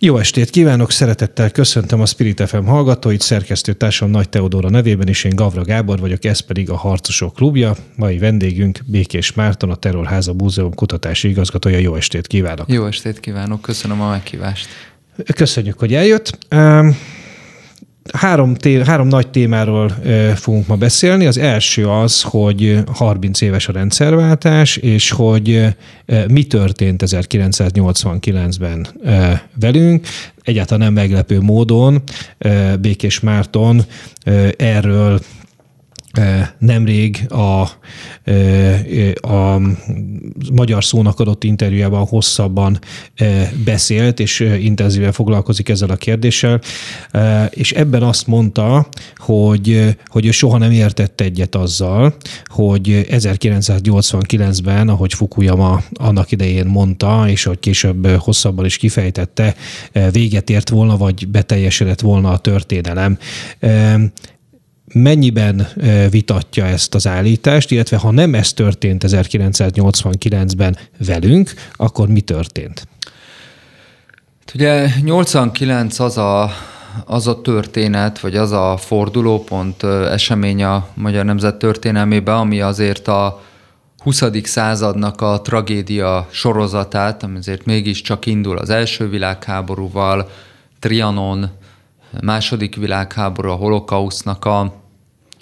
Jó estét kívánok, szeretettel köszöntöm a Spirit FM hallgatóit, szerkesztőtársam Nagy Teodóra nevében, és én Gavra Gábor vagyok, ez pedig a Harcosok Klubja. Mai vendégünk Békés Márton, a Terrorháza Múzeum kutatási igazgatója. Jó estét kívánok! Jó estét kívánok, köszönöm a meghívást. Köszönjük, hogy eljött. Három, té- három nagy témáról e, fogunk ma beszélni. Az első az, hogy 30 éves a rendszerváltás, és hogy e, mi történt 1989-ben e, velünk. Egyáltalán nem meglepő módon e, Békés Márton e, erről nemrég a, a magyar szónak adott interjújában hosszabban beszélt, és intenzíven foglalkozik ezzel a kérdéssel, és ebben azt mondta, hogy, hogy ő soha nem értett egyet azzal, hogy 1989-ben, ahogy Fukuyama annak idején mondta, és hogy később hosszabban is kifejtette, véget ért volna, vagy beteljesedett volna a történelem mennyiben vitatja ezt az állítást, illetve ha nem ez történt 1989-ben velünk, akkor mi történt? Ugye 89 az a, az a történet, vagy az a fordulópont esemény a magyar nemzet történelmében, ami azért a 20. századnak a tragédia sorozatát, ami azért mégiscsak indul az első világháborúval, Trianon, második világháború, a holokausznak a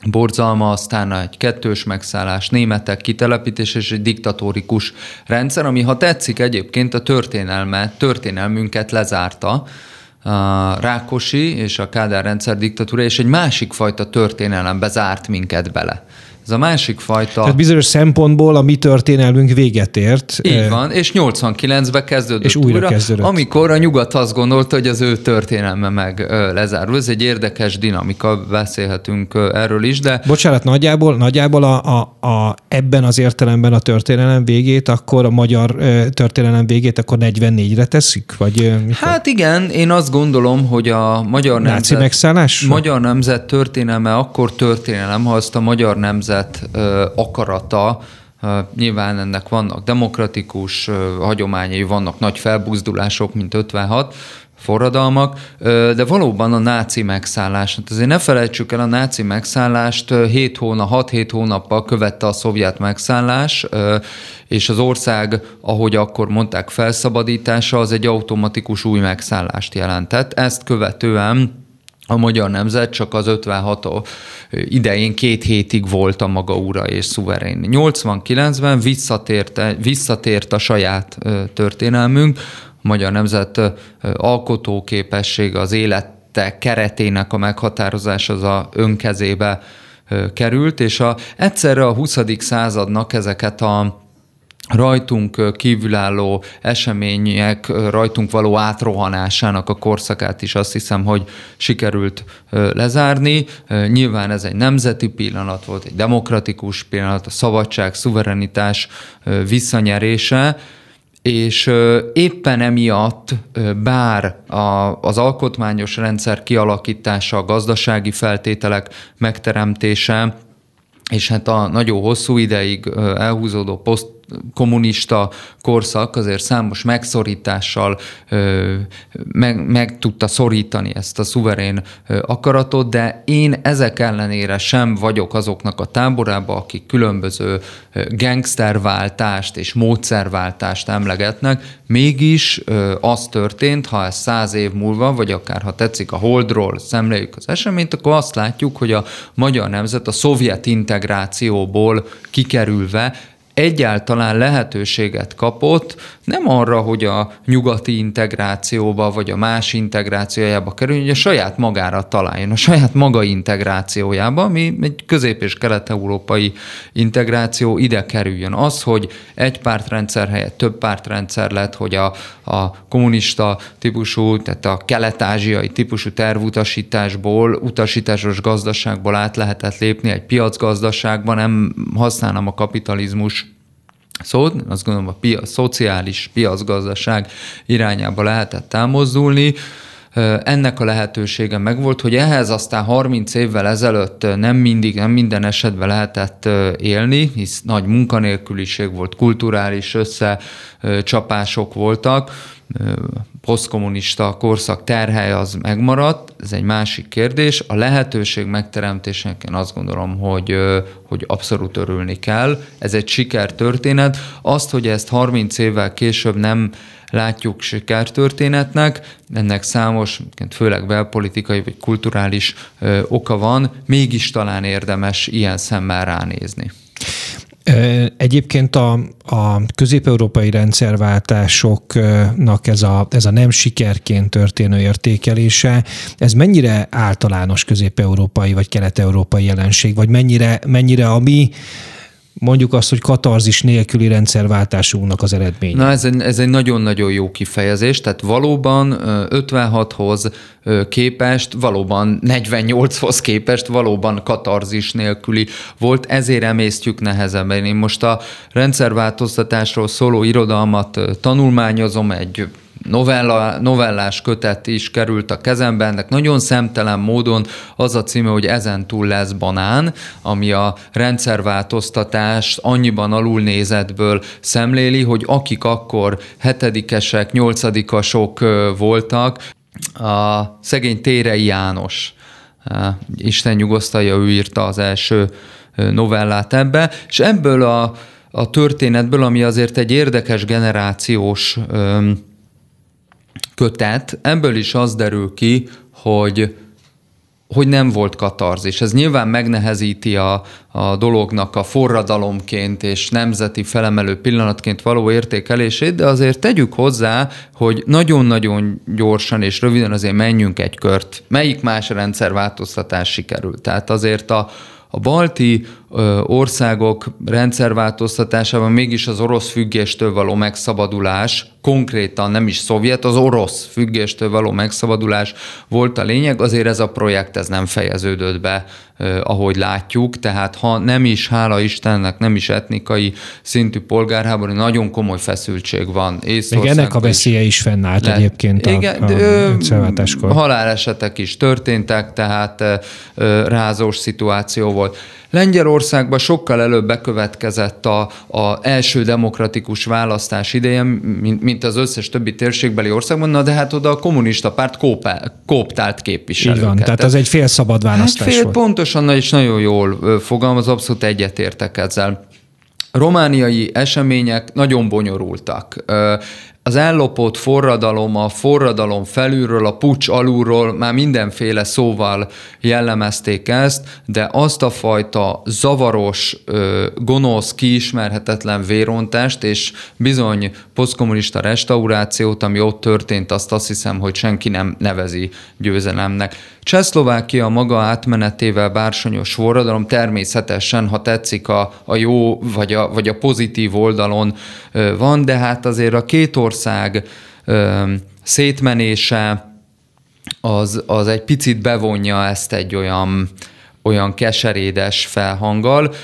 borzalma, aztán egy kettős megszállás, németek kitelepítés és egy diktatórikus rendszer, ami ha tetszik egyébként a történelme, történelmünket lezárta, a Rákosi és a Kádár rendszer diktatúra, és egy másik fajta történelembe zárt minket bele. Ez a másik fajta... Tehát bizonyos szempontból a mi történelmünk véget ért. Így van, és 89-ben kezdődött és újra, újra kezdődött. amikor a nyugat azt gondolta, hogy az ő történelme meg lezárul. Ez egy érdekes dinamika, beszélhetünk erről is, de... Bocsánat, nagyjából, nagyjából a, a, a, ebben az értelemben a történelem végét, akkor a magyar történelem végét akkor 44-re teszik? Vagy mikor? Hát igen, én azt gondolom, hogy a magyar Náci nemzet... megszállás? Magyar nemzet történelme akkor történelem, ha azt a magyar nemzet nemzet akarata, Nyilván ennek vannak demokratikus hagyományai, vannak nagy felbuzdulások, mint 56, forradalmak, de valóban a náci megszállás. Hát azért ne felejtsük el, a náci megszállást 7 hónap, 6-7 hónappal követte a szovjet megszállás, és az ország, ahogy akkor mondták, felszabadítása, az egy automatikus új megszállást jelentett. Ezt követően a magyar nemzet csak az 56 idején két hétig volt a maga ura és szuverén. 89-ben visszatért, visszatért a saját történelmünk, a magyar nemzet alkotóképessége, az élete keretének a meghatározás az a önkezébe került, és a, egyszerre a 20. századnak ezeket a rajtunk kívülálló események, rajtunk való átrohanásának a korszakát is azt hiszem, hogy sikerült lezárni. Nyilván ez egy nemzeti pillanat volt, egy demokratikus pillanat, a szabadság, szuverenitás visszanyerése, és éppen emiatt, bár az alkotmányos rendszer kialakítása, a gazdasági feltételek megteremtése, és hát a nagyon hosszú ideig elhúzódó poszt kommunista korszak azért számos megszorítással meg, meg tudta szorítani ezt a szuverén akaratot, de én ezek ellenére sem vagyok azoknak a táborába, akik különböző gangsterváltást és módszerváltást emlegetnek. Mégis az történt, ha ez száz év múlva, vagy akár ha tetszik a Holdról szemléljük az eseményt, akkor azt látjuk, hogy a magyar nemzet a szovjet integrációból kikerülve egyáltalán lehetőséget kapott nem arra, hogy a nyugati integrációba vagy a más integrációjába kerüljön, hogy a saját magára találjon, a saját maga integrációjába, ami egy közép- és kelet-európai integráció ide kerüljön. Az, hogy egy pártrendszer helyett több pártrendszer lett, hogy a, a kommunista típusú, tehát a kelet-ázsiai típusú tervutasításból, utasításos gazdaságból át lehetett lépni egy piacgazdaságba, nem használom a kapitalizmus szót, azt gondolom a, pia, a szociális piacgazdaság irányába lehetett elmozdulni, ennek a lehetősége megvolt, hogy ehhez aztán 30 évvel ezelőtt nem mindig, nem minden esetben lehetett élni, hisz nagy munkanélküliség volt, kulturális összecsapások voltak, posztkommunista korszak terhelye az megmaradt, ez egy másik kérdés. A lehetőség megteremtésének én azt gondolom, hogy, hogy abszolút örülni kell. Ez egy sikertörténet. Azt, hogy ezt 30 évvel később nem látjuk sikertörténetnek, ennek számos, főleg belpolitikai vagy kulturális oka van, mégis talán érdemes ilyen szemmel ránézni. Egyébként a, a közép-európai rendszerváltásoknak ez a, ez a nem sikerként történő értékelése, ez mennyire általános közép-európai vagy kelet-európai jelenség, vagy mennyire, mennyire a mi mondjuk azt, hogy katarzis nélküli rendszerváltásunknak az eredménye. Na ez egy, ez egy nagyon-nagyon jó kifejezés, tehát valóban 56-hoz képest, valóban 48-hoz képest valóban katarzis nélküli volt, ezért emésztjük nehezebben. Én most a rendszerváltoztatásról szóló irodalmat tanulmányozom egy novella, novellás kötet is került a kezembe, ennek nagyon szemtelen módon az a címe, hogy ezen túl lesz banán, ami a rendszerváltoztatást annyiban alulnézetből szemléli, hogy akik akkor hetedikesek, nyolcadikasok voltak, a szegény Térei János, Isten nyugosztalja, ő írta az első novellát ebbe, és ebből a, a történetből, ami azért egy érdekes generációs kötet, ebből is az derül ki, hogy hogy nem volt katarzis. Ez nyilván megnehezíti a, a dolognak a forradalomként és nemzeti felemelő pillanatként való értékelését, de azért tegyük hozzá, hogy nagyon-nagyon gyorsan és röviden azért menjünk egy kört. Melyik más rendszerváltoztatás sikerült? Tehát azért a, a balti országok rendszerváltoztatásában mégis az orosz függéstől való megszabadulás, konkrétan nem is szovjet, az orosz függéstől való megszabadulás volt a lényeg, azért ez a projekt ez nem fejeződött be, ahogy látjuk, tehát ha nem is, hála Istennek, nem is etnikai szintű polgárháború, nagyon komoly feszültség van. Még ennek a veszélye is fennállt le, egyébként igen, a, a Halálesetek is történtek, tehát rázós szituáció volt. Lengyelországban sokkal előbb bekövetkezett a, a első demokratikus választás ideje, mint, mint az összes többi térségbeli országban, na de hát oda a kommunista párt kópá, kóptált képviselőket. Így van, tehát ez egy fél szabad választás hát fél, volt. Pontosan, és nagyon jól fogalmaz, abszolút egyetértek ezzel romániai események nagyon bonyolultak az ellopott forradalom, a forradalom felülről, a pucs alulról már mindenféle szóval jellemezték ezt, de azt a fajta zavaros, gonosz, kiismerhetetlen vérontást és bizony posztkommunista restaurációt, ami ott történt, azt azt hiszem, hogy senki nem nevezi győzelemnek. Csehszlovákia maga átmenetével bársonyos forradalom természetesen, ha tetszik, a, a jó vagy a, vagy a pozitív oldalon van, de hát azért a két ország szétmenése az, az egy picit bevonja ezt egy olyan, olyan keserédes felhanggal.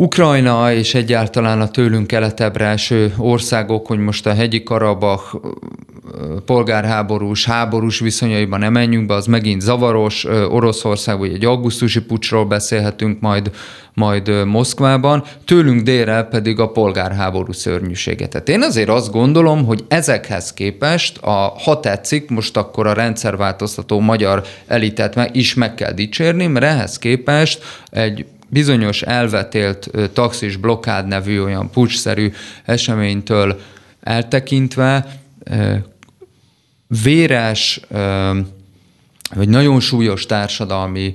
Ukrajna és egyáltalán a tőlünk keletebbre eső országok, hogy most a hegyi Karabach polgárháborús, háborús viszonyaiban nem menjünk be, az megint zavaros. Oroszország, vagy egy augusztusi pucsról beszélhetünk majd, majd Moszkvában, tőlünk délre pedig a polgárháború szörnyűséget. Tehát én azért azt gondolom, hogy ezekhez képest, a, ha tetszik, most akkor a rendszerváltoztató magyar elitet is meg kell dicsérni, mert ehhez képest egy bizonyos elvetélt taxis blokkád nevű olyan pucsszerű eseménytől eltekintve véres, vagy nagyon súlyos társadalmi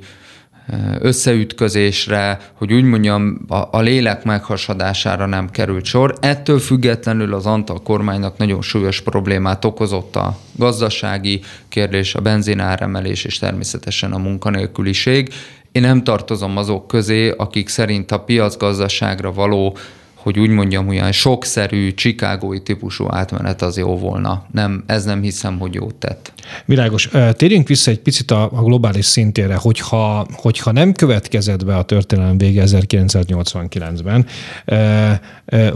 összeütközésre, hogy úgy mondjam, a, a lélek meghasadására nem került sor. Ettől függetlenül az Antal kormánynak nagyon súlyos problémát okozott a gazdasági kérdés, a benzináremelés és természetesen a munkanélküliség. Én nem tartozom azok közé, akik szerint a piacgazdaságra való hogy úgy mondjam, olyan sokszerű, csikágói típusú átmenet az jó volna. Nem, ez nem hiszem, hogy jót tett. Világos. Térjünk vissza egy picit a, a globális szintére, hogyha, hogyha nem következett be a történelem vége 1989-ben,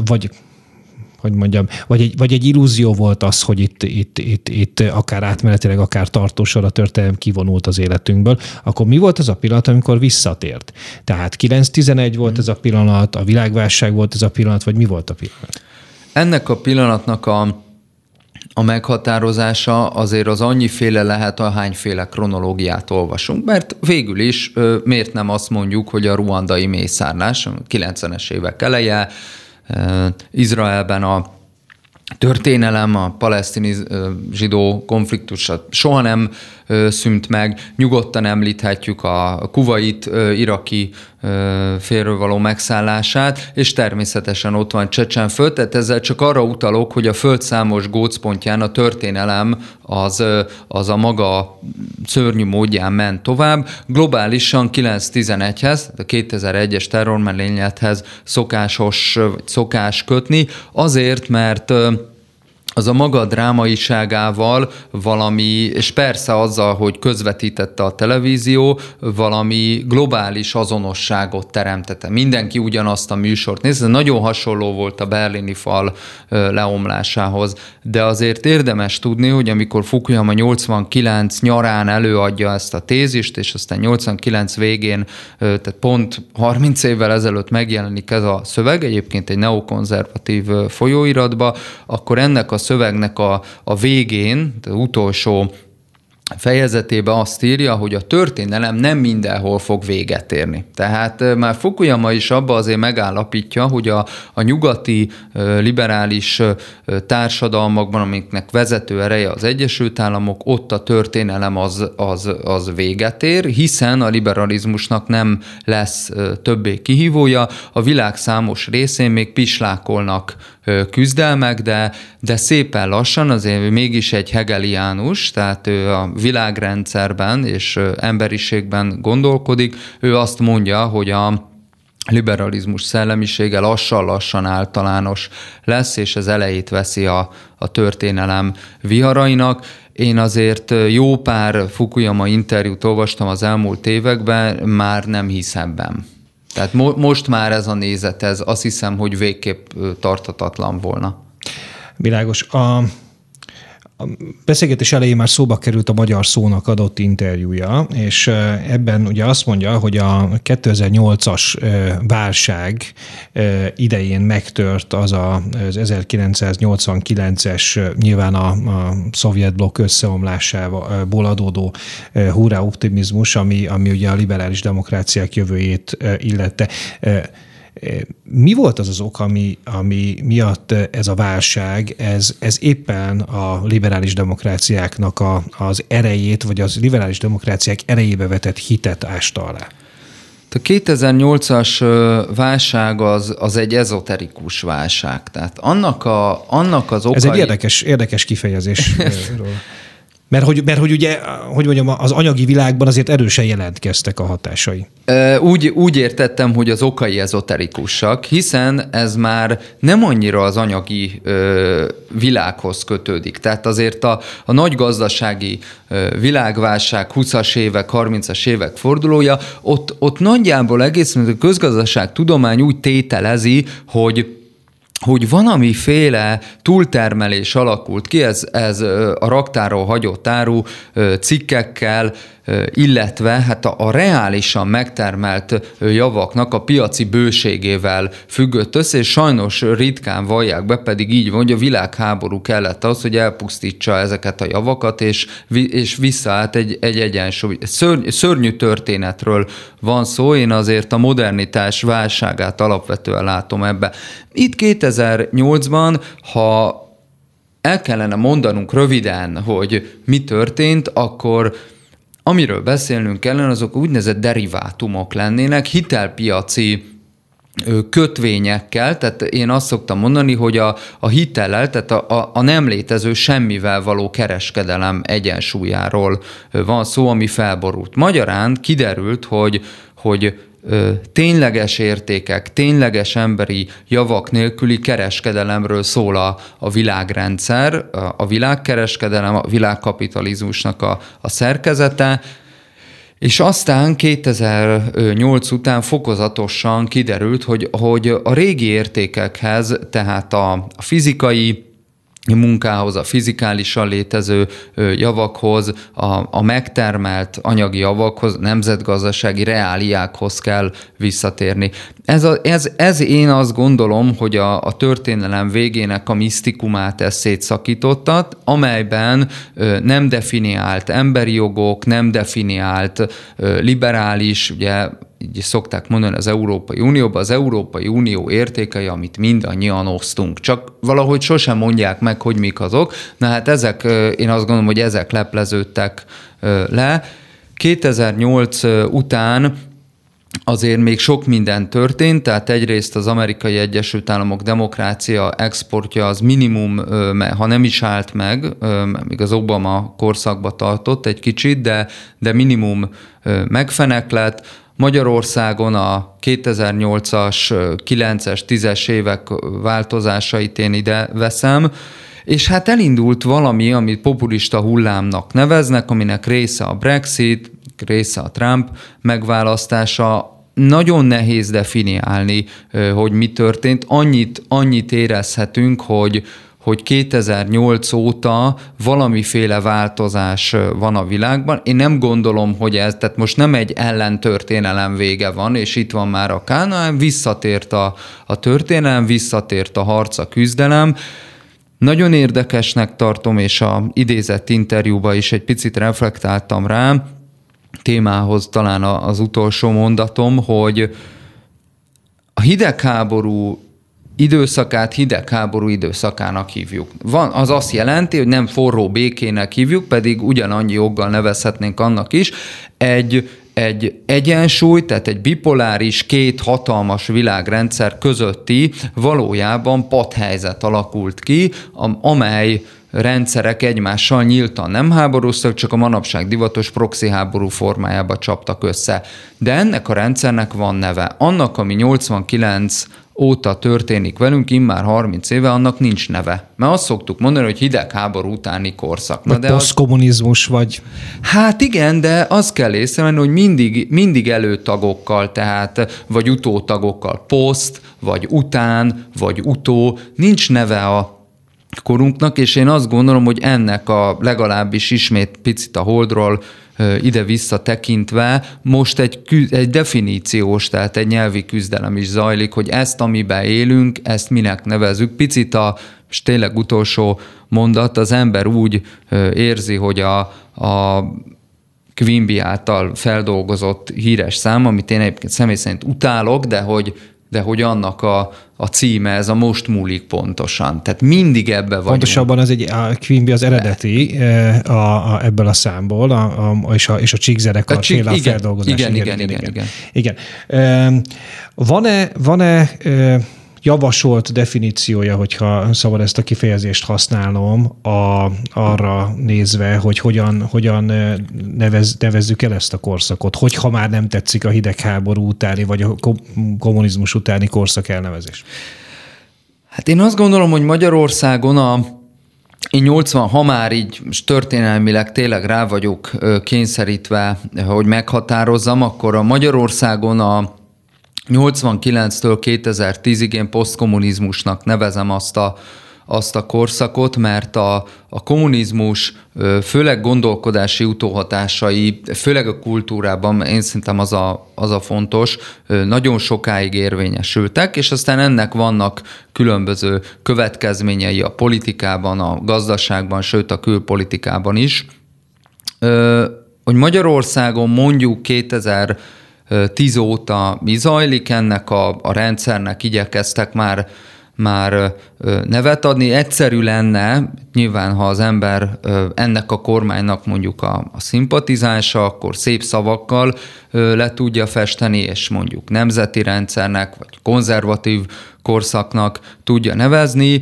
vagy hogy mondjam, vagy egy, vagy egy illúzió volt az, hogy itt, itt, itt, itt akár átmenetileg, akár tartósan a történelem kivonult az életünkből, akkor mi volt az a pillanat, amikor visszatért? Tehát 9-11 volt mm. ez a pillanat, a világválság volt ez a pillanat, vagy mi volt a pillanat? Ennek a pillanatnak a a meghatározása azért az annyiféle lehet, ahányféle kronológiát olvasunk, mert végül is miért nem azt mondjuk, hogy a ruandai mészárlás, 90-es évek eleje, Izraelben a történelem, a palesztini zsidó konfliktus soha nem szűnt meg. Nyugodtan említhetjük a kuvait, iraki félről való megszállását, és természetesen ott van Csecsenföld, tehát ezzel csak arra utalok, hogy a föld számos gócpontján a történelem az, az a maga szörnyű módján ment tovább. Globálisan 9-11-hez, a 2001-es terrormelénylethez szokásos, szokás kötni, azért, mert az a maga drámaiságával valami, és persze azzal, hogy közvetítette a televízió, valami globális azonosságot teremtette. Mindenki ugyanazt a műsort néz, nagyon hasonló volt a berlini fal leomlásához, de azért érdemes tudni, hogy amikor Fukuyama 89 nyarán előadja ezt a tézist, és aztán 89 végén, tehát pont 30 évvel ezelőtt megjelenik ez a szöveg, egyébként egy neokonzervatív folyóiratba, akkor ennek a szövegnek a, a végén, az utolsó fejezetében azt írja, hogy a történelem nem mindenhol fog véget érni. Tehát már Fukuyama is abba azért megállapítja, hogy a, a nyugati liberális társadalmakban, amiknek vezető ereje az Egyesült Államok, ott a történelem az, az, az véget ér, hiszen a liberalizmusnak nem lesz többé kihívója, a világ számos részén még pislákolnak küzdelmek, de, de szépen lassan azért mégis egy hegeliánus, tehát ő a világrendszerben és emberiségben gondolkodik, ő azt mondja, hogy a liberalizmus szellemisége lassan-lassan általános lesz, és az elejét veszi a, a történelem viharainak. Én azért jó pár Fukuyama interjút olvastam az elmúlt években, már nem hiszem ebben. Tehát mo- most már ez a nézet, ez azt hiszem, hogy végképp tartatatlan volna. Világos. A, a beszélgetés elején már szóba került a magyar szónak adott interjúja, és ebben ugye azt mondja, hogy a 2008-as válság idején megtört az a, az 1989-es nyilván a, a szovjet blokk összeomlásából adódó hurrá optimizmus, ami, ami ugye a liberális demokráciák jövőjét illette. Mi volt az az ok, ami, ami miatt ez a válság, ez, ez éppen a liberális demokráciáknak a, az erejét, vagy az liberális demokráciák erejébe vetett hitet ásta alá? A 2008-as válság az, az egy ezoterikus válság. Tehát annak, a, annak az okai... Ez egy érdekes, érdekes kifejezés. Mert hogy, mert hogy ugye, hogy mondjam, az anyagi világban azért erősen jelentkeztek a hatásai. Úgy, úgy értettem, hogy az okai ezoterikusak, hiszen ez már nem annyira az anyagi ö, világhoz kötődik. Tehát azért a, a nagy gazdasági ö, világválság 20-as évek, 30-as évek fordulója, ott, ott nagyjából egész, mint a közgazdaság tudomány úgy tételezi, hogy hogy valamiféle túltermelés alakult ki, ez, ez a raktáról hagyott áru cikkekkel, illetve hát a, a reálisan megtermelt javaknak a piaci bőségével függött össze, és sajnos ritkán vallják be, pedig így van, a világháború kellett az, hogy elpusztítsa ezeket a javakat, és, és visszaállt egy, egy egyensúly. Szörny, szörnyű történetről van szó, én azért a modernitás válságát alapvetően látom ebbe. Itt 2008-ban, ha el kellene mondanunk röviden, hogy mi történt, akkor amiről beszélnünk kellene, azok úgynevezett derivátumok lennének, hitelpiaci kötvényekkel, tehát én azt szoktam mondani, hogy a, a hitellel, tehát a, a, a nem létező semmivel való kereskedelem egyensúlyáról van szó, ami felborult. Magyarán kiderült, hogy, hogy tényleges értékek, tényleges emberi javak nélküli kereskedelemről szól a, a világrendszer, a, a világkereskedelem, a világkapitalizmusnak a, a szerkezete, és aztán 2008 után fokozatosan kiderült, hogy, hogy a régi értékekhez, tehát a, a fizikai munkához, a fizikálisan létező javakhoz, a, a megtermelt anyagi javakhoz, nemzetgazdasági reáliákhoz kell visszatérni. Ez, a, ez, ez én azt gondolom, hogy a, a történelem végének a misztikumát ezt szétszakítottat, amelyben nem definiált emberi jogok, nem definiált liberális, ugye így szokták mondani az Európai Unióban, az Európai Unió értékei, amit mindannyian osztunk. Csak valahogy sosem mondják meg, hogy mik azok. Na hát ezek, én azt gondolom, hogy ezek lepleződtek le. 2008 után azért még sok minden történt, tehát egyrészt az amerikai Egyesült Államok demokrácia exportja az minimum, ha nem is állt meg, még az Obama korszakba tartott egy kicsit, de, de minimum megfeneklett, Magyarországon a 2008-as, 9-es, 10-es évek változásait én ide veszem, és hát elindult valami, amit populista hullámnak neveznek, aminek része a Brexit, része a Trump megválasztása, nagyon nehéz definiálni, hogy mi történt. Annyit, annyit érezhetünk, hogy, hogy 2008 óta valamiféle változás van a világban. Én nem gondolom, hogy ez, tehát most nem egy ellentörténelem vége van, és itt van már a Kán, hanem visszatért a, a történelem, visszatért a harc, a küzdelem. Nagyon érdekesnek tartom, és a idézett interjúban is egy picit reflektáltam rá, témához talán az utolsó mondatom, hogy a hidegháború időszakát hidegháború időszakának hívjuk. Van, az azt jelenti, hogy nem forró békének hívjuk, pedig ugyanannyi joggal nevezhetnénk annak is. Egy, egy egyensúly, tehát egy bipoláris, két hatalmas világrendszer közötti valójában padhelyzet alakult ki, amely rendszerek egymással nyíltan nem háborúztak, csak a manapság divatos proxy háború formájába csaptak össze. De ennek a rendszernek van neve. Annak, ami 89 óta történik velünk, immár 30 éve, annak nincs neve. Mert azt szoktuk mondani, hogy hidegháború utáni korszak. Na, vagy de posztkommunizmus, az... vagy... Hát igen, de azt kell észrevenni, hogy mindig, mindig előtagokkal, tehát vagy utótagokkal, poszt, vagy után, vagy utó, nincs neve a korunknak, és én azt gondolom, hogy ennek a legalábbis ismét picit a holdról ide-vissza tekintve most egy, egy definíciós, tehát egy nyelvi küzdelem is zajlik, hogy ezt, amiben élünk, ezt minek nevezük. Picit a, és tényleg utolsó mondat, az ember úgy érzi, hogy a, a Quimby által feldolgozott híres szám, amit én egyébként személy szerint utálok, de hogy de hogy annak a, a címe, ez a most múlik pontosan. Tehát mindig ebbe vagyunk. Pontosabban az egy, a Quimby az eredeti e, a, a, ebből a számból, a, a, és a, és a Csík zenekar a Csík, igen, feldolgozás. Igen, igen, igen. igen, igen. igen. igen. Van-e, van-e javasolt definíciója, hogyha szabad ezt a kifejezést használnom, a, arra nézve, hogy hogyan, hogyan nevez, nevezzük el ezt a korszakot, hogyha már nem tetszik a hidegháború utáni, vagy a kommunizmus utáni korszak elnevezés? Hát én azt gondolom, hogy Magyarországon a én 80, ha már így történelmileg tényleg rá vagyok kényszerítve, hogy meghatározzam, akkor a Magyarországon a 89-től 2010-ig én posztkommunizmusnak nevezem azt a, azt a korszakot, mert a, a kommunizmus főleg gondolkodási utóhatásai, főleg a kultúrában, én szerintem az a, az a fontos, nagyon sokáig érvényesültek, és aztán ennek vannak különböző következményei a politikában, a gazdaságban, sőt a külpolitikában is. Hogy Magyarországon mondjuk 2000 tíz óta mi zajlik, ennek a, a rendszernek igyekeztek már már nevet adni. Egyszerű lenne, nyilván ha az ember ennek a kormánynak mondjuk a, a szimpatizása, akkor szép szavakkal le tudja festeni, és mondjuk nemzeti rendszernek, vagy konzervatív korszaknak tudja nevezni.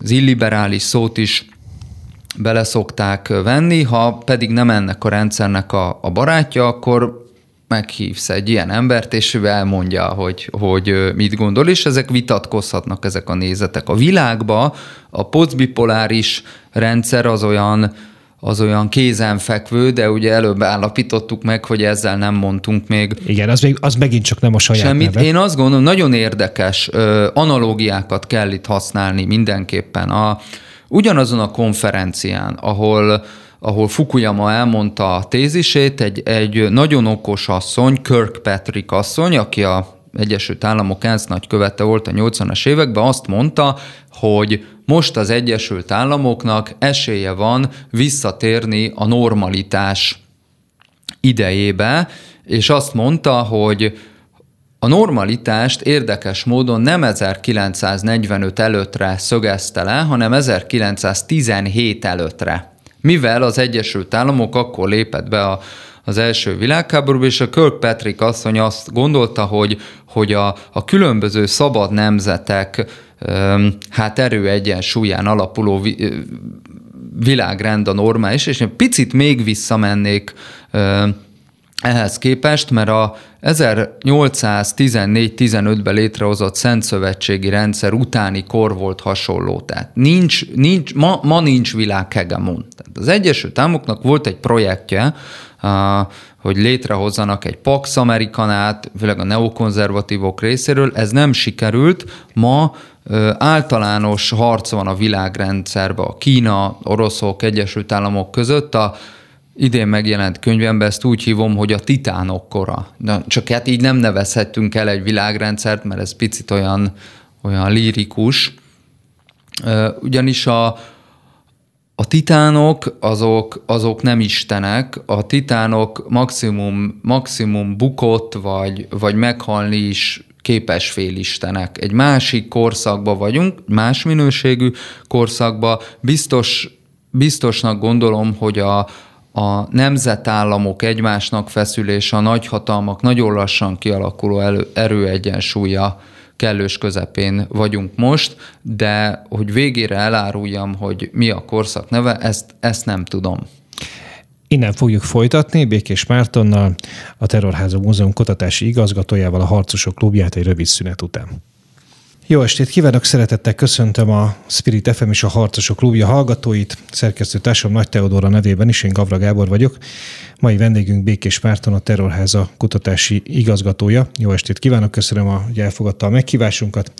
Az illiberális szót is beleszokták venni, ha pedig nem ennek a rendszernek a, a barátja, akkor meghívsz egy ilyen embert, és ő elmondja, hogy, hogy mit gondol, és ezek vitatkozhatnak, ezek a nézetek. A világban a poszbipoláris rendszer az olyan, az olyan kézenfekvő, de ugye előbb állapítottuk meg, hogy ezzel nem mondtunk még. Igen, az, még, az megint csak nem a saját Semmit. Neve. Én azt gondolom, nagyon érdekes ö, analógiákat kell itt használni mindenképpen. A, ugyanazon a konferencián, ahol ahol Fukuyama elmondta a tézisét, egy, egy nagyon okos asszony, Kirkpatrick asszony, aki a Egyesült Államok ENSZ nagykövete volt a 80-as években, azt mondta, hogy most az Egyesült Államoknak esélye van visszatérni a normalitás idejébe, és azt mondta, hogy a normalitást érdekes módon nem 1945 előttre szögezte le, hanem 1917 előttre. Mivel az Egyesült Államok akkor lépett be a, az első világháborúba, és a Kirkpatrick asszony azt gondolta, hogy, hogy a, a különböző szabad nemzetek hát erő egyensúlyán alapuló világrend a normális, és egy picit még visszamennék ehhez képest, mert a 1814-15-ben létrehozott Szent Szövetségi rendszer utáni kor volt hasonló. Tehát nincs, nincs, ma, ma nincs világhegemon. Tehát az Egyesült Államoknak volt egy projektje, hogy létrehozzanak egy Pax Amerikanát, főleg a neokonzervatívok részéről. Ez nem sikerült. Ma általános harc van a világrendszerben a Kína, oroszok, Egyesült Államok között. A idén megjelent könyvemben ezt úgy hívom, hogy a titánok kora. De csak hát így nem nevezhetünk el egy világrendszert, mert ez picit olyan, olyan lírikus. Ugyanis a, a titánok azok, azok nem istenek, a titánok maximum, maximum bukott, vagy, vagy meghalni is képes félistenek. Egy másik korszakba vagyunk, más minőségű korszakba. Biztos, biztosnak gondolom, hogy a, a nemzetállamok egymásnak feszülése, a nagyhatalmak nagyon lassan kialakuló elő, erőegyensúlya kellős közepén vagyunk most, de hogy végére eláruljam, hogy mi a korszak neve, ezt, ezt nem tudom. Innen fogjuk folytatni Békés Mártonnal, a Terrorháza Múzeum kutatási igazgatójával a Harcosok klubját egy rövid szünet után. Jó estét kívánok, szeretettel köszöntöm a Spirit FM és a Harcosok Klubja hallgatóit. Szerkesztő társam Nagy Teodóra nevében is, én Gavra Gábor vagyok. Mai vendégünk Békés Márton, a Terrorháza kutatási igazgatója. Jó estét kívánok, köszönöm, hogy elfogadta a meghívásunkat.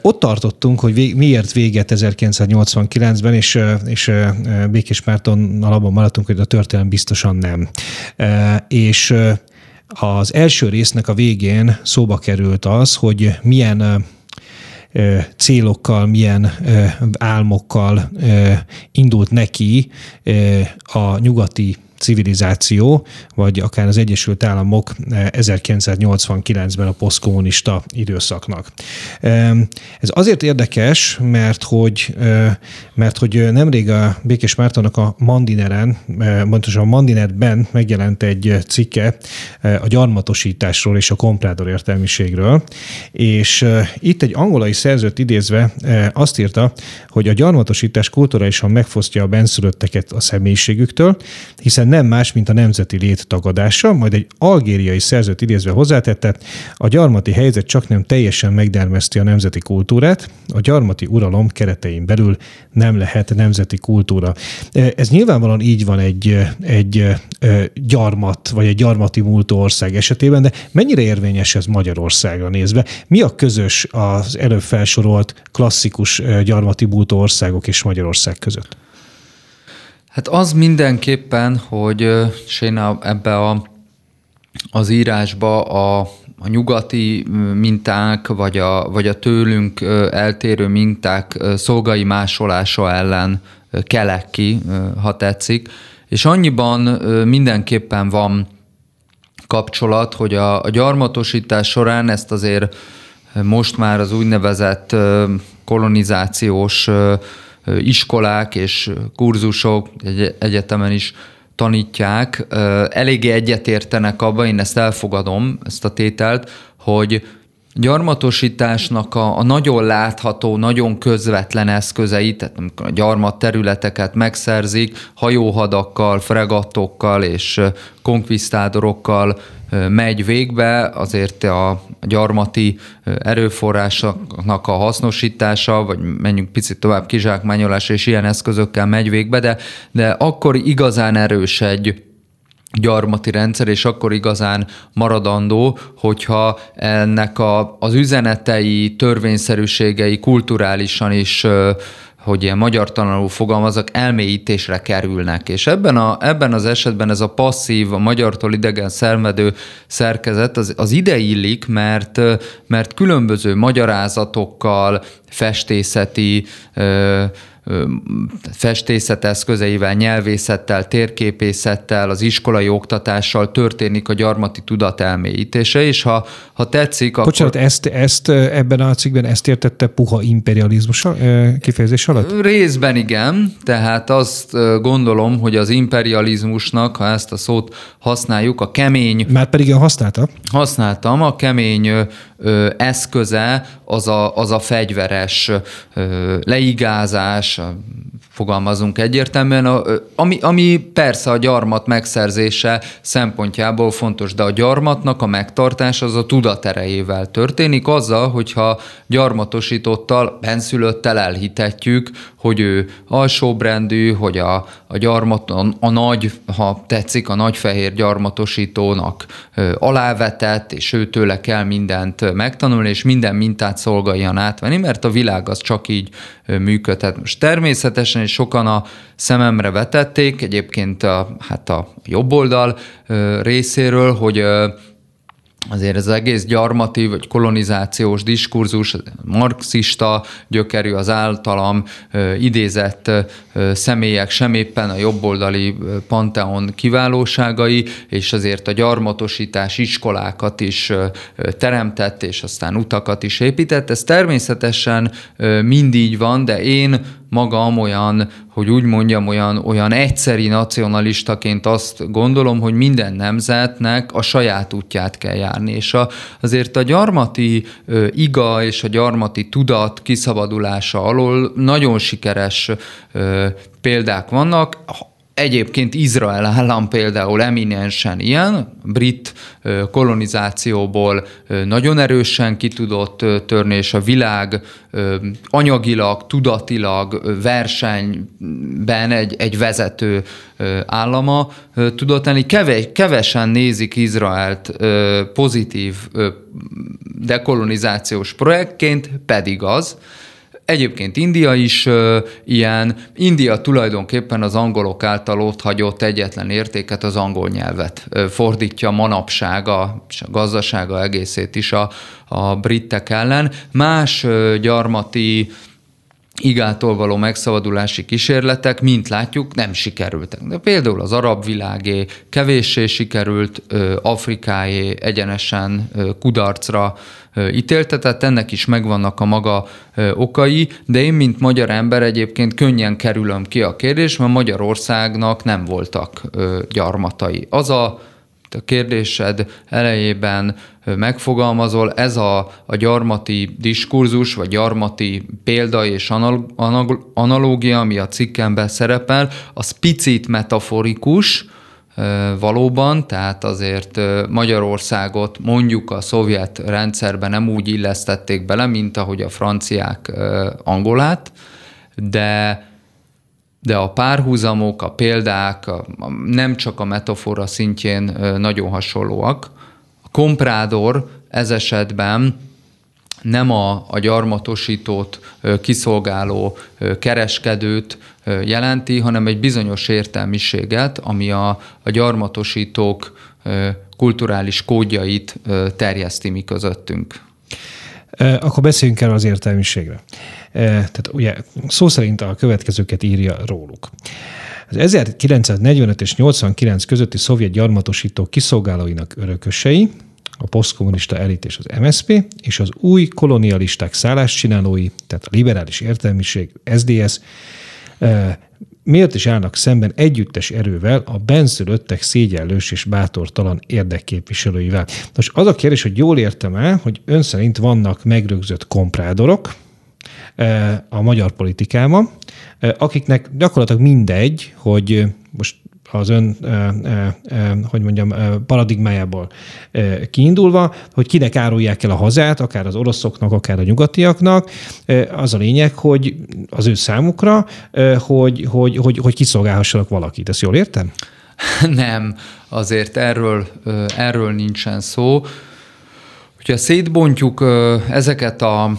Ott tartottunk, hogy miért véget 1989-ben, és, és Békés Mártonnal abban maradtunk, hogy a történelem biztosan nem. És az első résznek a végén szóba került az, hogy milyen célokkal, milyen álmokkal indult neki a nyugati civilizáció, vagy akár az Egyesült Államok 1989-ben eh, a posztkommunista időszaknak. Ez azért érdekes, mert hogy, eh, mert hogy nemrég a Békés Mártonnak a Mandineren, pontosan a Mandinerben megjelent egy cikke eh, a gyarmatosításról és a komprádor értelmiségről, és itt egy angolai szerzőt idézve azt írta, hogy a gyarmatosítás kulturálisan megfosztja a benszülötteket a személyiségüktől, hiszen nem más, mint a nemzeti lét tagadása, majd egy algériai szerzőt idézve hozzátette, a gyarmati helyzet csak nem teljesen megdermeszti a nemzeti kultúrát, a gyarmati uralom keretein belül nem lehet nemzeti kultúra. Ez nyilvánvalóan így van egy, egy gyarmat, vagy egy gyarmati múltó ország esetében, de mennyire érvényes ez Magyarországra nézve? Mi a közös az előbb felsorolt klasszikus gyarmati múltó országok és Magyarország között? Hát az mindenképpen, hogy és én ebbe a, az írásba a, a nyugati minták, vagy a, vagy a tőlünk eltérő minták szolgai másolása ellen kelek ki, ha tetszik. És annyiban mindenképpen van kapcsolat, hogy a, a gyarmatosítás során ezt azért most már az úgynevezett kolonizációs iskolák és kurzusok egy egyetemen is tanítják, eléggé egyetértenek abban, én ezt elfogadom, ezt a tételt, hogy gyarmatosításnak a, a nagyon látható, nagyon közvetlen eszközeit, tehát amikor a gyarmat területeket megszerzik, hajóhadakkal, fregattokkal és konkvisztádorokkal megy végbe, azért a gyarmati erőforrásoknak a hasznosítása, vagy menjünk picit tovább kizsákmányolás és ilyen eszközökkel megy végbe, de, de akkor igazán erős egy, gyarmati rendszer, és akkor igazán maradandó, hogyha ennek a, az üzenetei, törvényszerűségei kulturálisan is hogy ilyen magyar tanuló fogalmazok, elmélyítésre kerülnek. És ebben, a, ebben az esetben ez a passzív, a magyartól idegen szermedő szerkezet az, az ide mert, mert különböző magyarázatokkal, festészeti festészet eszközeivel, nyelvészettel, térképészettel, az iskolai oktatással történik a gyarmati tudat elmélyítése, és ha, ha tetszik, akkor... Bocsánat, ezt, ezt ebben a cikkben ezt értette puha imperializmus kifejezés alatt? Részben igen, tehát azt gondolom, hogy az imperializmusnak, ha ezt a szót használjuk, a kemény... Már pedig én használta? Használtam, a kemény eszköze az a, az a fegyveres leigázás, fogalmazunk egyértelműen, ami, ami persze a gyarmat megszerzése szempontjából fontos, de a gyarmatnak a megtartás az a tudaterejével történik, azzal, hogyha gyarmatosítottal, benszülöttel elhitetjük, hogy ő alsóbrendű, hogy a, a gyarmat, a, a nagy, ha tetszik, a nagyfehér gyarmatosítónak ö, alávetett, és őtőle kell mindent megtanulni, és minden mintát szolgáljan átvenni, mert a világ az csak így működhet. Most természetesen, és sokan a szememre vetették, egyébként a, hát a jobb oldal részéről, hogy azért az egész gyarmati vagy kolonizációs diskurzus, marxista gyökerű az általam idézett személyek sem éppen a jobboldali panteon kiválóságai, és azért a gyarmatosítás iskolákat is teremtett, és aztán utakat is épített. Ez természetesen mind így van, de én magam olyan, hogy úgy mondjam, olyan, olyan egyszeri nacionalistaként azt gondolom, hogy minden nemzetnek a saját útját kell járni. És a, azért a gyarmati ö, iga és a gyarmati tudat kiszabadulása alól nagyon sikeres ö, példák vannak Egyébként Izrael állam például eminensen ilyen, brit kolonizációból nagyon erősen ki tudott törni, és a világ anyagilag, tudatilag versenyben egy, egy vezető állama tudott lenni. kevesen nézik Izraelt pozitív dekolonizációs projektként, pedig az, Egyébként India is uh, ilyen. India tulajdonképpen az angolok által ott hagyott egyetlen értéket, az angol nyelvet uh, fordítja manapsága és a gazdasága egészét is a, a britek ellen. Más uh, gyarmati igától való megszabadulási kísérletek, mint látjuk, nem sikerültek. De például az arab világé kevéssé sikerült, Afrikáé egyenesen kudarcra ítéltetett, ennek is megvannak a maga okai, de én, mint magyar ember egyébként könnyen kerülöm ki a kérdést, mert Magyarországnak nem voltak gyarmatai. Az a a kérdésed elejében megfogalmazol, ez a, a gyarmati diskurzus, vagy gyarmati példa és analógia, ami a cikkemben szerepel, az picit metaforikus, valóban, tehát azért Magyarországot mondjuk a szovjet rendszerben nem úgy illesztették bele, mint ahogy a franciák angolát, de de a párhuzamok, a példák nem csak a metafora szintjén nagyon hasonlóak. Komprádor ez esetben nem a, a gyarmatosítót kiszolgáló kereskedőt jelenti, hanem egy bizonyos értelmiséget, ami a, a gyarmatosítók kulturális kódjait terjeszti mi közöttünk. Akkor beszéljünk el az értelmiségre. Tehát ugye szó szerint a következőket írja róluk. Az 1945 és 89 közötti szovjet gyarmatosítók kiszolgálóinak örökösei, a posztkommunista elit és az MSP, és az új kolonialisták szálláscsinálói, tehát a liberális értelmiség, SDS, miért is állnak szemben együttes erővel a benszülöttek szégyellős és bátortalan érdekképviselőivel. Most az a kérdés, hogy jól értem el, hogy ön szerint vannak megrögzött komprádorok a magyar politikában, akiknek gyakorlatilag mindegy, hogy most az ön, hogy mondjam, paradigmájából kiindulva, hogy kinek árulják el a hazát, akár az oroszoknak, akár a nyugatiaknak. Az a lényeg, hogy az ő számukra, hogy, hogy, hogy, hogy kiszolgálhassanak valakit. Ezt jól értem? Nem, azért erről, erről nincsen szó. Hogyha szétbontjuk ezeket a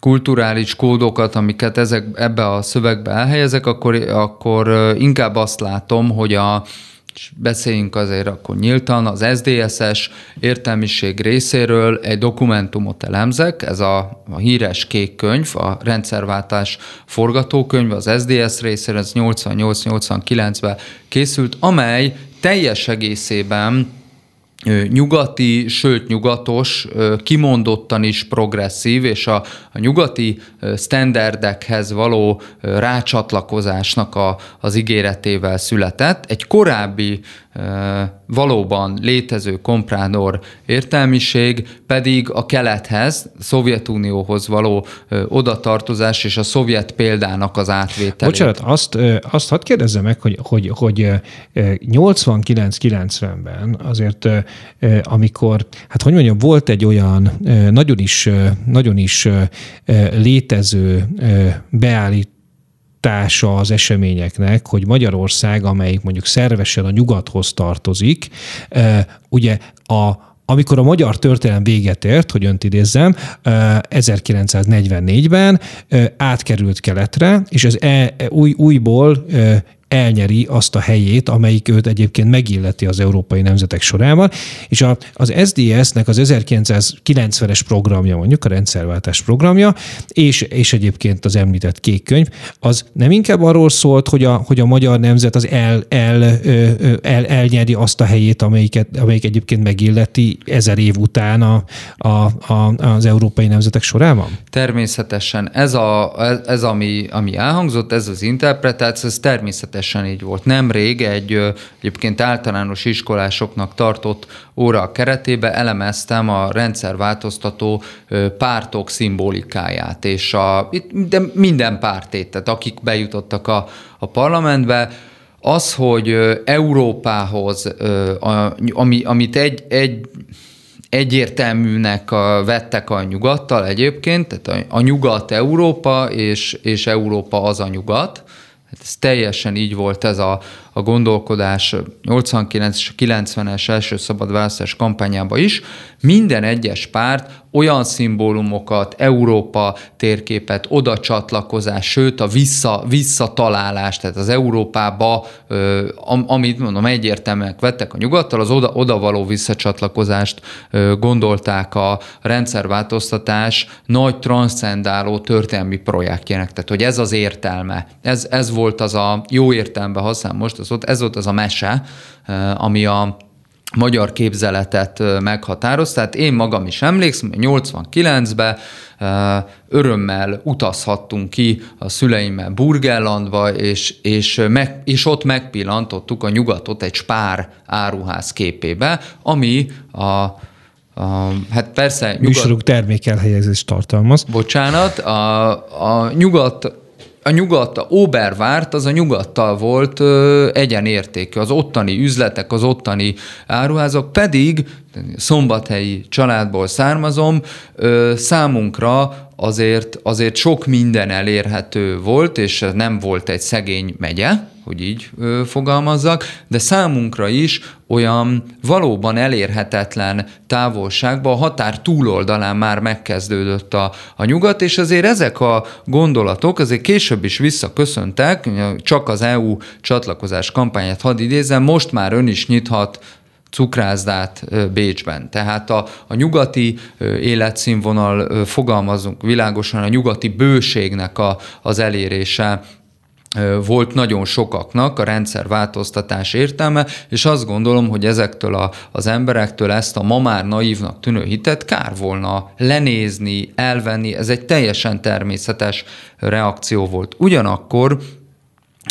kulturális kódokat, amiket ezek, ebbe a szövegbe elhelyezek, akkor, akkor inkább azt látom, hogy a, és beszéljünk azért akkor nyíltan, az SDSS értelmiség részéről egy dokumentumot elemzek, ez a, a híres kék könyv, a rendszerváltás forgatókönyv, az SDS részéről, ez 88-89-ben készült, amely teljes egészében nyugati, sőt nyugatos, kimondottan is progresszív, és a, a nyugati standardekhez való rácsatlakozásnak a, az ígéretével született. Egy korábbi valóban létező kompránor értelmiség pedig a kelethez, a Szovjetunióhoz való odatartozás és a szovjet példának az átvételét. Bocsánat, azt, azt hadd kérdezzem meg, hogy, hogy, hogy 89-90-ben azért, amikor, hát hogy mondjam, volt egy olyan nagyon is, nagyon is létező beállít hatása az eseményeknek, hogy Magyarország, amelyik mondjuk szervesen a nyugathoz tartozik, ugye a, amikor a magyar történelem véget ért, hogy önt idézzem, 1944-ben átkerült keletre, és ez e, új, újból elnyeri azt a helyét, amelyik őt egyébként megilleti az európai nemzetek sorában, és a, az SDS-nek az 1990-es programja, mondjuk a rendszerváltás programja, és, és egyébként az említett kék könyv, az nem inkább arról szólt, hogy a, hogy a magyar nemzet az el, el, el, elnyeri azt a helyét, amelyiket, amelyik egyébként megilleti ezer év után a, a, a, az európai nemzetek sorában? Természetesen. Ez, a, ez, ez ami, ami elhangzott, ez az interpretáció, ez természetesen természetesen így volt. Nemrég egy egyébként általános iskolásoknak tartott óra keretébe elemeztem a rendszerváltoztató pártok szimbolikáját, és a, de minden pártét, tehát akik bejutottak a, a parlamentbe, az, hogy Európához, ami, amit egy, egy egyértelműnek vettek a nyugattal egyébként, tehát a, a nyugat Európa, és, és Európa az a nyugat, Hát ez teljesen így volt ez a, a gondolkodás 89 és 90-es első szabad választás kampányában is. Minden egyes párt olyan szimbólumokat, Európa térképet, oda csatlakozás, sőt a vissza, visszatalálás, tehát az Európába, amit mondom, egyértelműen vettek a nyugattal, az oda, oda való visszacsatlakozást gondolták a rendszerváltoztatás nagy transzcendáló történelmi projektjének. Tehát, hogy ez az értelme. Ez, ez volt az a jó értelemben használ most, az ott, ez volt az a mese, ami a magyar képzeletet meghatároz. Tehát én magam is emlékszem, 89-ben örömmel utazhattunk ki a szüleimmel Burgerlandba, és, és, meg, és ott megpillantottuk a nyugatot egy spár áruház képébe, ami a, a hát persze... Nyugat... Műsoruk termékelhelyezést tartalmaz. Bocsánat, a, a nyugat a nyugat, Obervárt, az a nyugattal volt ö, egyenértékű. Az ottani üzletek, az ottani áruházak pedig, szombathelyi családból származom, ö, számunkra azért, azért sok minden elérhető volt, és nem volt egy szegény megye, hogy így fogalmazzak, de számunkra is olyan valóban elérhetetlen távolságban, a határ túloldalán már megkezdődött a, a nyugat, és azért ezek a gondolatok azért később is visszaköszöntek, csak az EU csatlakozás kampányát hadd idézem, most már ön is nyithat cukrászdát Bécsben. Tehát a, a nyugati életszínvonal, fogalmazunk világosan, a nyugati bőségnek a, az elérése volt nagyon sokaknak a rendszerváltoztatás értelme, és azt gondolom, hogy ezektől a, az emberektől ezt a ma már naívnak tűnő hitet kár volna lenézni, elvenni, ez egy teljesen természetes reakció volt. Ugyanakkor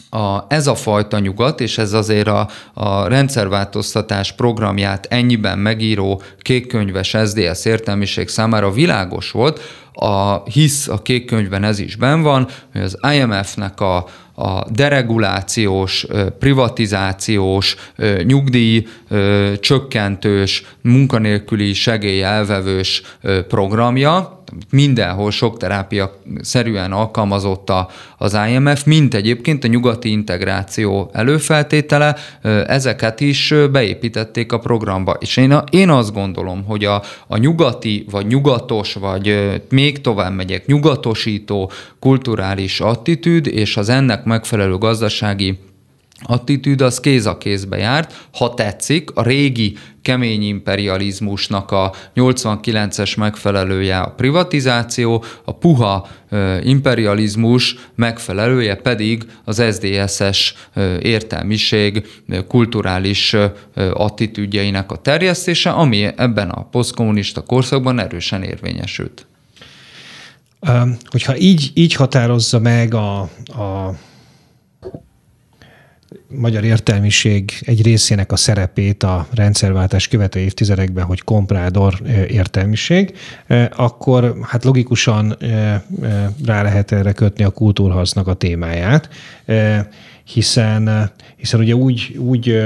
a, ez a fajta nyugat, és ez azért a, a rendszerváltoztatás programját ennyiben megíró kékkönyves SZDSZ értelmiség számára világos volt, a, hisz a kék könyvben ez is ben van, hogy az IMF-nek a, a deregulációs, privatizációs, nyugdíj csökkentős, munkanélküli segély elvevős programja, mindenhol sok terápia szerűen alkalmazott az IMF, mint egyébként a nyugati integráció előfeltétele, ezeket is beépítették a programba. És én, én azt gondolom, hogy a, a nyugati, vagy nyugatos, vagy még tovább megyek, nyugatosító kulturális attitűd, és az ennek megfelelő gazdasági attitűd az kéz a kézbe járt. Ha tetszik, a régi kemény imperializmusnak a 89-es megfelelője a privatizáció, a puha imperializmus megfelelője pedig az SZDSZ-es értelmiség kulturális attitűdjeinek a terjesztése, ami ebben a posztkommunista korszakban erősen érvényesült. Hogyha így, így határozza meg a, a magyar értelmiség egy részének a szerepét a rendszerváltás követő évtizedekben, hogy komprádor értelmiség, akkor hát logikusan rá lehet erre kötni a kultúrharcnak a témáját, hiszen, hiszen ugye úgy, úgy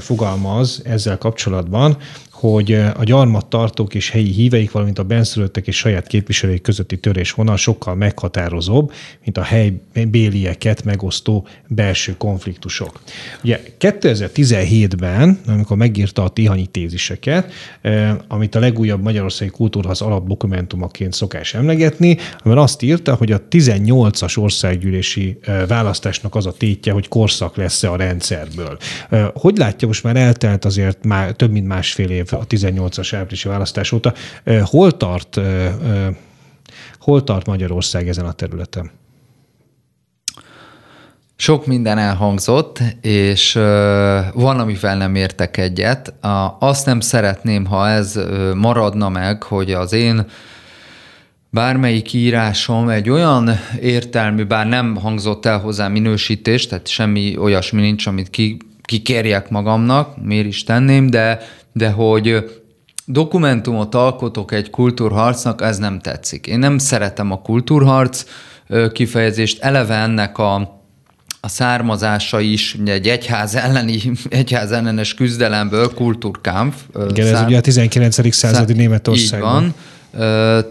fogalmaz ezzel kapcsolatban, hogy a gyarmattartók és helyi híveik, valamint a benszülöttek és saját képviselőik közötti törésvonal sokkal meghatározóbb, mint a helybélieket megosztó belső konfliktusok. Ugye 2017-ben, amikor megírta a Tihanyi téziseket, amit a legújabb Magyarországi Kultúrház alapdokumentumaként szokás emlegetni, amiben azt írta, hogy a 18-as országgyűlési választásnak az a tétje, hogy korszak lesz-e a rendszerből. Hogy látja, most már eltelt azért már több mint másfél év a 18-as áprilisi választás óta. Hol tart, hol tart Magyarország ezen a területen? Sok minden elhangzott, és van, amivel nem értek egyet. Azt nem szeretném, ha ez maradna meg, hogy az én bármelyik írásom egy olyan értelmű, bár nem hangzott el hozzá minősítés, tehát semmi olyasmi nincs, amit ki, kikérjek magamnak, miért is tenném, de de hogy dokumentumot alkotok egy kultúrharcnak, ez nem tetszik. Én nem szeretem a kultúrharc kifejezést, eleve ennek a a származása is ugye egy egyház elleni, egyház ellenes küzdelemből, kultúrkámp. Igen, szár... ez ugye a 19. századi Németországban. Így van.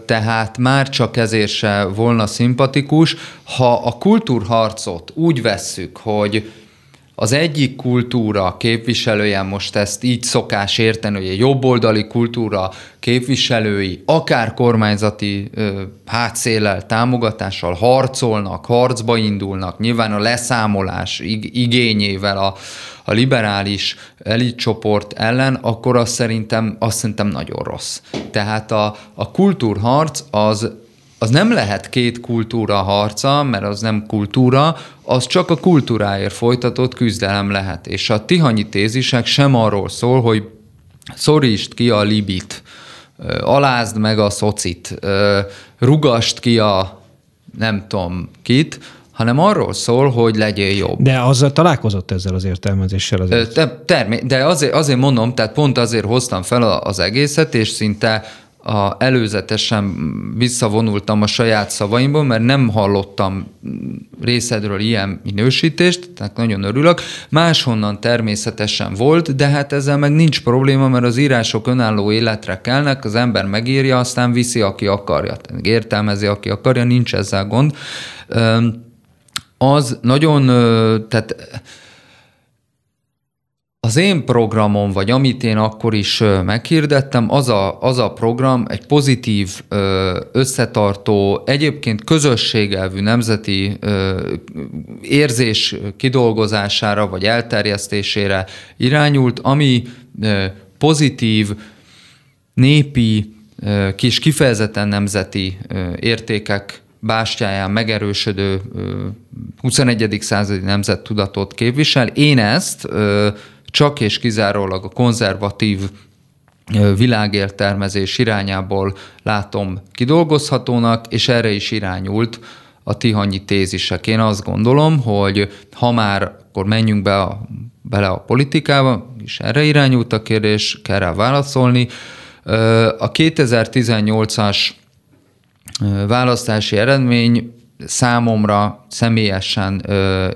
Tehát már csak ezért se volna szimpatikus. Ha a kultúrharcot úgy vesszük, hogy az egyik kultúra képviselője, most ezt így szokás érteni, hogy egy jobboldali kultúra képviselői akár kormányzati ö, támogatással harcolnak, harcba indulnak, nyilván a leszámolás ig- igényével a, a liberális elitcsoport ellen, akkor azt szerintem, azt szerintem nagyon rossz. Tehát a, a kultúrharc az az nem lehet két kultúra harca, mert az nem kultúra, az csak a kultúráért folytatott küzdelem lehet. És a tihanyi tézisek sem arról szól, hogy szorítsd ki a libit, alázd meg a szocit, rugast ki a nem tudom kit, hanem arról szól, hogy legyél jobb. De az találkozott ezzel az értelmezéssel azért? De, termé- de azért, azért mondom, tehát pont azért hoztam fel az egészet, és szinte a, előzetesen visszavonultam a saját szavaimból, mert nem hallottam részedről ilyen minősítést, tehát nagyon örülök. Máshonnan természetesen volt, de hát ezzel meg nincs probléma, mert az írások önálló életre kelnek, az ember megírja, aztán viszi, aki akarja. Értelmezi, aki akarja, nincs ezzel gond. Az nagyon, tehát az én programom, vagy amit én akkor is meghirdettem, az a, az a program egy pozitív, összetartó, egyébként közösségelvű nemzeti érzés kidolgozására, vagy elterjesztésére irányult, ami pozitív, népi, kis kifejezetten nemzeti értékek bástyáján megerősödő 21. századi nemzettudatot képvisel. Én ezt csak és kizárólag a konzervatív világértelmezés irányából látom kidolgozhatónak, és erre is irányult a tihanyi tézisek. Én azt gondolom, hogy ha már akkor menjünk be a, bele a politikába, és erre irányult a kérdés, kell rá válaszolni. A 2018-as választási eredmény számomra személyesen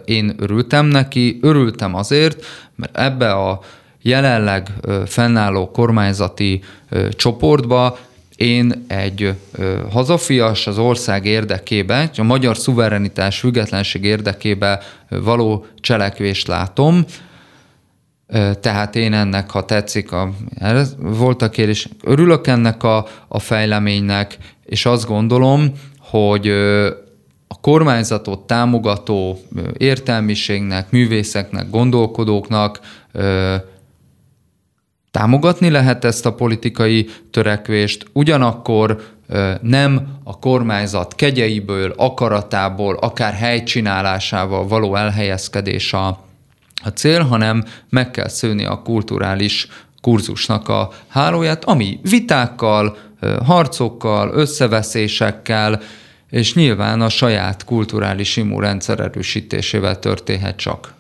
én örültem neki. Örültem azért, mert ebbe a jelenleg fennálló kormányzati csoportba én egy hazafias az ország érdekében, a magyar szuverenitás függetlenség érdekében való cselekvést látom. Tehát én ennek, ha tetszik, a, volt a kérdés, örülök ennek a, a fejleménynek, és azt gondolom, hogy kormányzatot támogató értelmiségnek, művészeknek, gondolkodóknak támogatni lehet ezt a politikai törekvést, ugyanakkor nem a kormányzat kegyeiből, akaratából, akár helycsinálásával való elhelyezkedés a, a cél, hanem meg kell szőni a kulturális kurzusnak a hálóját, ami vitákkal, harcokkal, összeveszésekkel, és nyilván a saját kulturális immunrendszer erősítésével történhet csak.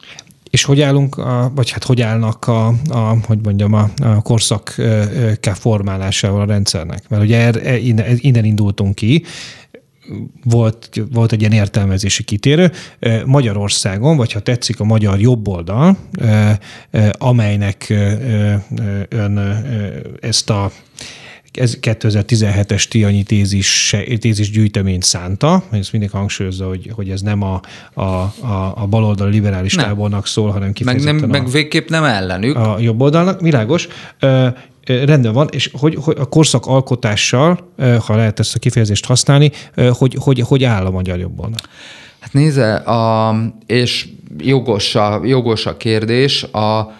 És hogy állunk, a, vagy hát hogy állnak a, a hogy mondjam, a, a korszak formálásával a rendszernek? Mert ugye er, er, innen, innen indultunk ki, volt, volt egy ilyen értelmezési kitérő. Magyarországon, vagy ha tetszik a magyar jobboldal, amelynek ön ezt a ez 2017-es Tianyi tézis, tézis gyűjteményt szánta, ezt mindig hangsúlyozza, hogy, hogy ez nem a, a, a, a baloldal liberális nem. tábornak szól, hanem kifejezetten meg, nem, a, meg végképp nem ellenük. A jobb oldalnak, világos. Ö, rendben van, és hogy, hogy a korszak alkotással, ha lehet ezt a kifejezést használni, hogy, hogy, hogy áll a magyar jobboldal? Hát nézze, a, és jogos a, jogos a kérdés. A,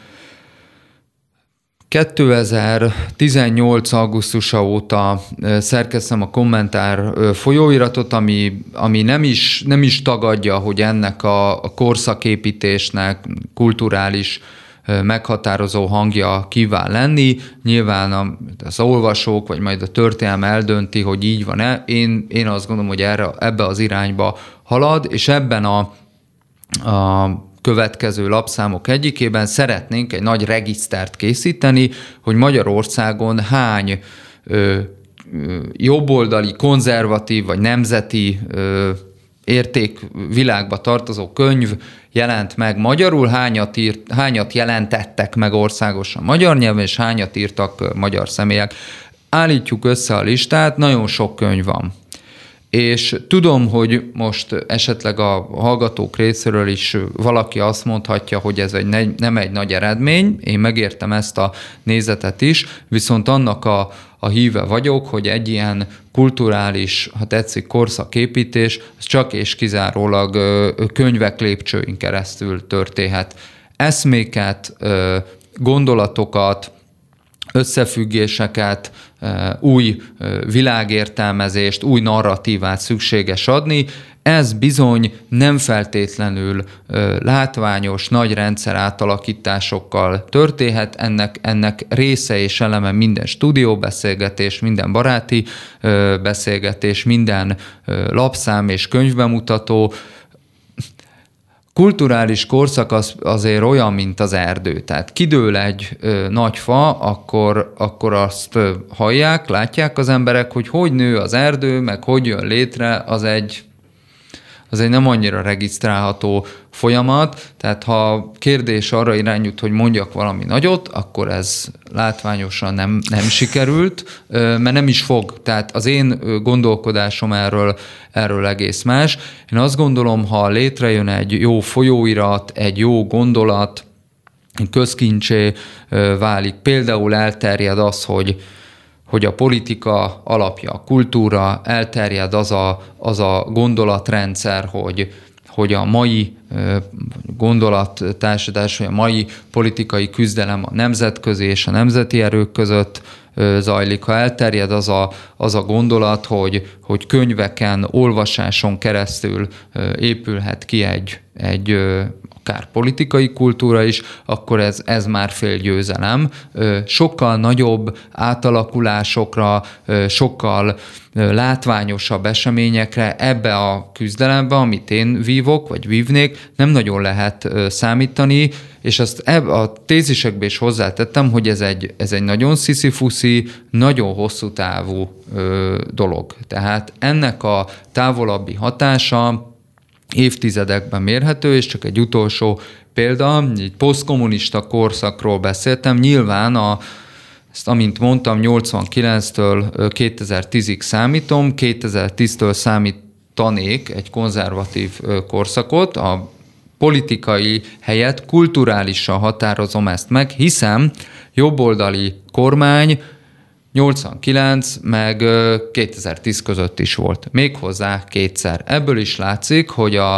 2018. augusztusa óta szerkeztem a kommentár folyóiratot, ami, ami nem, is, nem is tagadja, hogy ennek a, a korszaképítésnek kulturális meghatározó hangja kíván lenni. Nyilván az olvasók, vagy majd a történelem eldönti, hogy így van-e. Én, én azt gondolom, hogy erre, ebbe az irányba halad, és ebben a, a következő lapszámok egyikében szeretnénk egy nagy regisztert készíteni, hogy Magyarországon hány ö, jobboldali, konzervatív vagy nemzeti ö, értékvilágba tartozó könyv jelent meg magyarul, hányat, írt, hányat jelentettek meg országosan magyar nyelven, és hányat írtak magyar személyek. Állítjuk össze a listát, nagyon sok könyv van és tudom, hogy most esetleg a hallgatók részéről is valaki azt mondhatja, hogy ez egy, nem egy nagy eredmény, én megértem ezt a nézetet is, viszont annak a, a híve vagyok, hogy egy ilyen kulturális, ha tetszik, korszaképítés, csak és kizárólag könyvek lépcsőin keresztül történhet. Eszméket, gondolatokat, összefüggéseket, új világértelmezést, új narratívát szükséges adni. Ez bizony nem feltétlenül látványos, nagy rendszer átalakításokkal történhet. Ennek, ennek része és eleme minden stúdióbeszélgetés, minden baráti beszélgetés, minden lapszám és könyvbemutató, kulturális korszak az, azért olyan, mint az erdő. Tehát kidől egy ö, nagy fa, akkor, akkor azt ö, hallják, látják az emberek, hogy hogy nő az erdő, meg hogy jön létre, az egy az egy nem annyira regisztrálható folyamat, tehát ha kérdés arra irányult, hogy mondjak valami nagyot, akkor ez látványosan nem, nem sikerült, mert nem is fog. Tehát az én gondolkodásom erről, erről egész más. Én azt gondolom, ha létrejön egy jó folyóirat, egy jó gondolat, közkincsé válik, például elterjed az, hogy hogy a politika alapja a kultúra, elterjed az a, az a gondolatrendszer, hogy, hogy a mai gondolattársadás, vagy a mai politikai küzdelem a nemzetközi és a nemzeti erők között zajlik, ha elterjed az a, az a gondolat, hogy, hogy könyveken, olvasáson keresztül épülhet ki egy, egy akár politikai kultúra is, akkor ez, ez már fél győzelem. Sokkal nagyobb átalakulásokra, sokkal látványosabb eseményekre ebbe a küzdelembe, amit én vívok, vagy vívnék, nem nagyon lehet számítani, és azt a tézisekbe is hozzátettem, hogy ez egy, ez egy nagyon sziszifuszi, nagyon hosszú távú dolog. Tehát ennek a távolabbi hatása évtizedekben mérhető, és csak egy utolsó példa, egy posztkommunista korszakról beszéltem, nyilván a, ezt amint mondtam, 89-től 2010-ig számítom, 2010-től számítanék egy konzervatív korszakot, a politikai helyett kulturálisan határozom ezt meg, hiszen jobboldali kormány 89 meg 2010 között is volt. Méghozzá kétszer. Ebből is látszik, hogy a,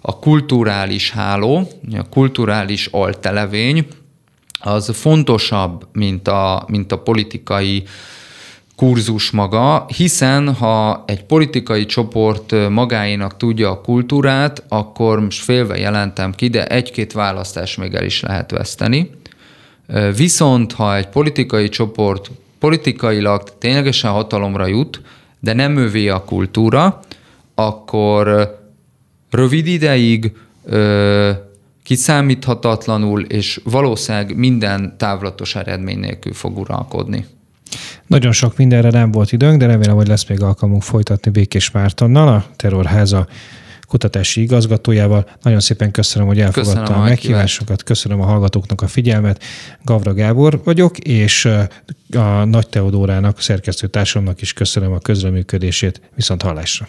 a kulturális háló, a kulturális altelevény az fontosabb, mint a, mint a politikai kurzus maga, hiszen ha egy politikai csoport magáénak tudja a kultúrát, akkor most félve jelentem ki, de egy-két választás még el is lehet veszteni. Viszont ha egy politikai csoport politikailag ténylegesen hatalomra jut, de nem ővé a kultúra, akkor rövid ideig ö, kiszámíthatatlanul és valószínűleg minden távlatos eredmény nélkül fog uralkodni. Nagyon sok mindenre nem volt időnk, de remélem, hogy lesz még alkalmunk folytatni Békés Mártonnal, a Terrorháza kutatási igazgatójával. Nagyon szépen köszönöm, hogy elfogadta köszönöm a meghívásokat, köszönöm a hallgatóknak a figyelmet. Gavra Gábor vagyok, és a Nagy Teodórának, szerkesztőtársamnak is köszönöm a közreműködését. Viszont hallásra!